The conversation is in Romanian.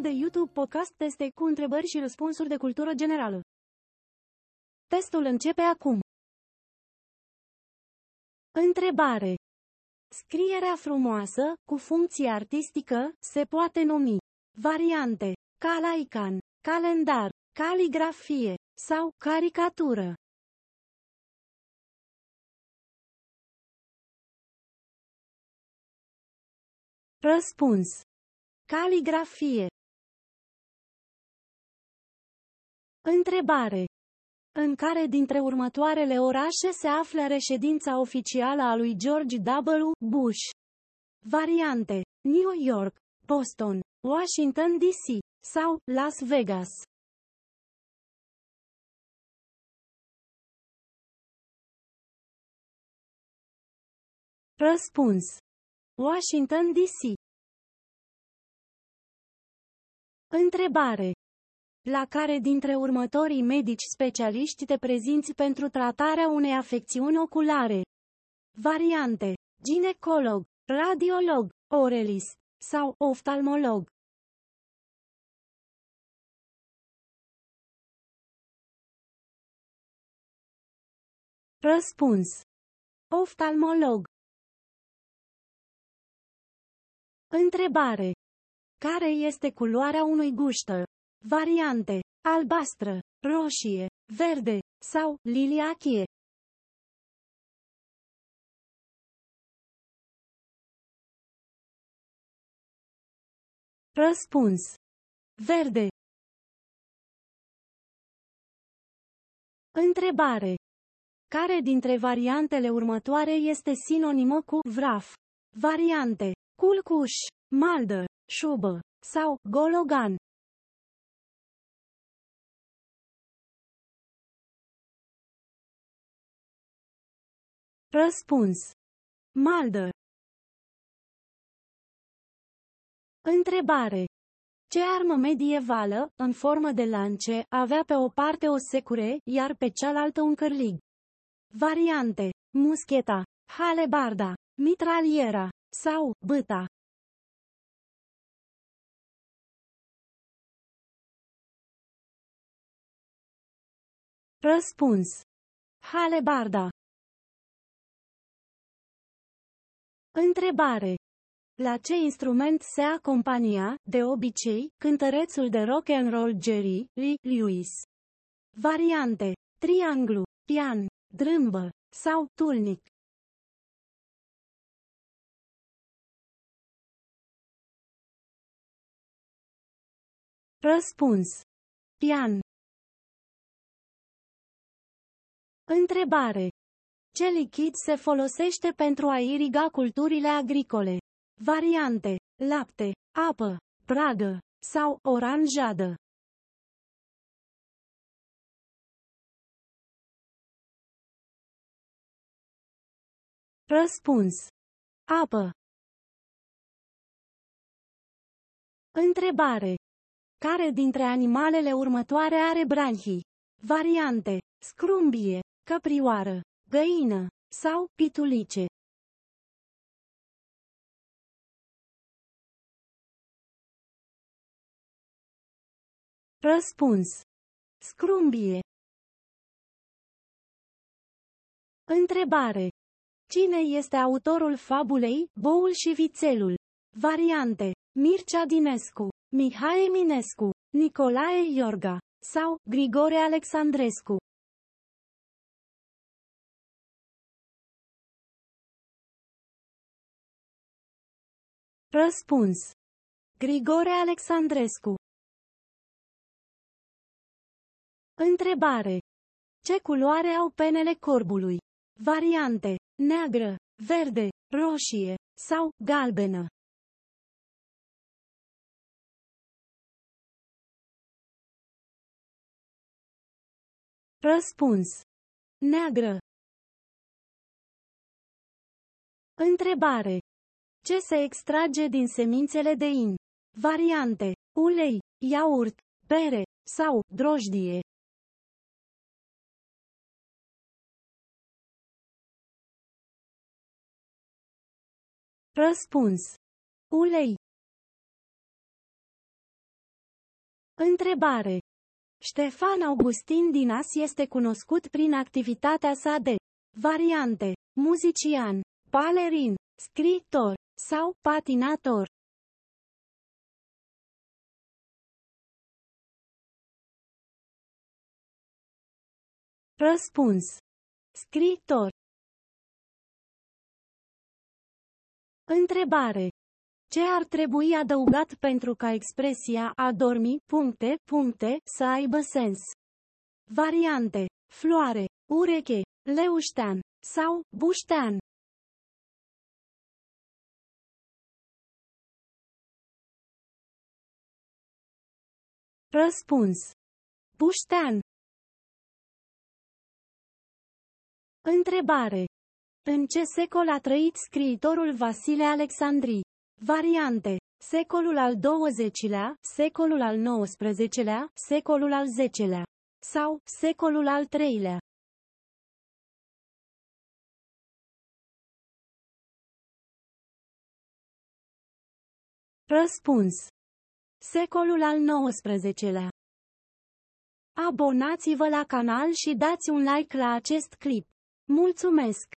Canalul de YouTube Podcast Teste cu întrebări și răspunsuri de cultură generală. Testul începe acum. Întrebare. Scrierea frumoasă, cu funcție artistică, se poate numi variante, calaican, calendar, caligrafie sau caricatură. Răspuns. Caligrafie. Întrebare. În care dintre următoarele orașe se află reședința oficială a lui George W. Bush? Variante. New York, Boston, Washington DC sau Las Vegas. Răspuns. Washington DC. Întrebare. La care dintre următorii medici specialiști te prezinți pentru tratarea unei afecțiuni oculare? Variante. Ginecolog, radiolog, orelist sau oftalmolog. Răspuns. Oftalmolog. Întrebare. Care este culoarea unui guștă? Variante. Albastră, roșie, verde sau liliachie. Răspuns. Verde. Întrebare. Care dintre variantele următoare este sinonimă cu vraf? Variante. Culcuș, maldă, șubă sau gologan. Răspuns. Maldă. Întrebare. Ce armă medievală, în formă de lance, avea pe o parte o secure, iar pe cealaltă un cârlig? Variante. Muscheta, halebarda, mitraliera sau băta. Răspuns. Halebarda. Întrebare. La ce instrument se acompania, de obicei, cântărețul de rock and roll Jerry Lee Lewis? Variante. Trianglu, pian, drâmbă sau tulnic. Răspuns. Pian. Întrebare. Ce lichid se folosește pentru a iriga culturile agricole? Variante. Lapte, apă, pragă sau oranjadă. Răspuns. Apă. Întrebare. Care dintre animalele următoare are branhii? Variante. Scrumbie, căprioară, găină sau pitulice. Răspuns. Scrumbie. Întrebare. Cine este autorul fabulei Boul și Vițelul? Variante. Mircea Dinescu, Mihai Eminescu, Nicolae Iorga sau Grigore Alexandrescu. Răspuns. Grigore Alexandrescu. Întrebare. Ce culoare au penele corbului? Variante. Neagră, verde, roșie sau galbenă. Răspuns. Neagră. Întrebare. Ce se extrage din semințele de in? Variante. Ulei, iaurt, bere sau drojdie. Răspuns. Ulei. Întrebare. Ștefan Augustin Dinas este cunoscut prin activitatea sa de variante, muzician, palerin, scriitor sau patinator. Răspuns. Scriitor. Întrebare. Ce ar trebui adăugat pentru ca expresia a dormi, puncte, puncte, să aibă sens? Variante. Floare, ureche, leuștean sau buștean. Răspuns. Buștean. Întrebare. În ce secol a trăit scriitorul Vasile Alexandri? Variante. Secolul al XX-lea, secolul al XIX-lea, secolul al X-lea sau secolul al III-lea. Răspuns. Secolul al XIX-lea. Abonați-vă la canal și dați un like la acest clip. Mulțumesc!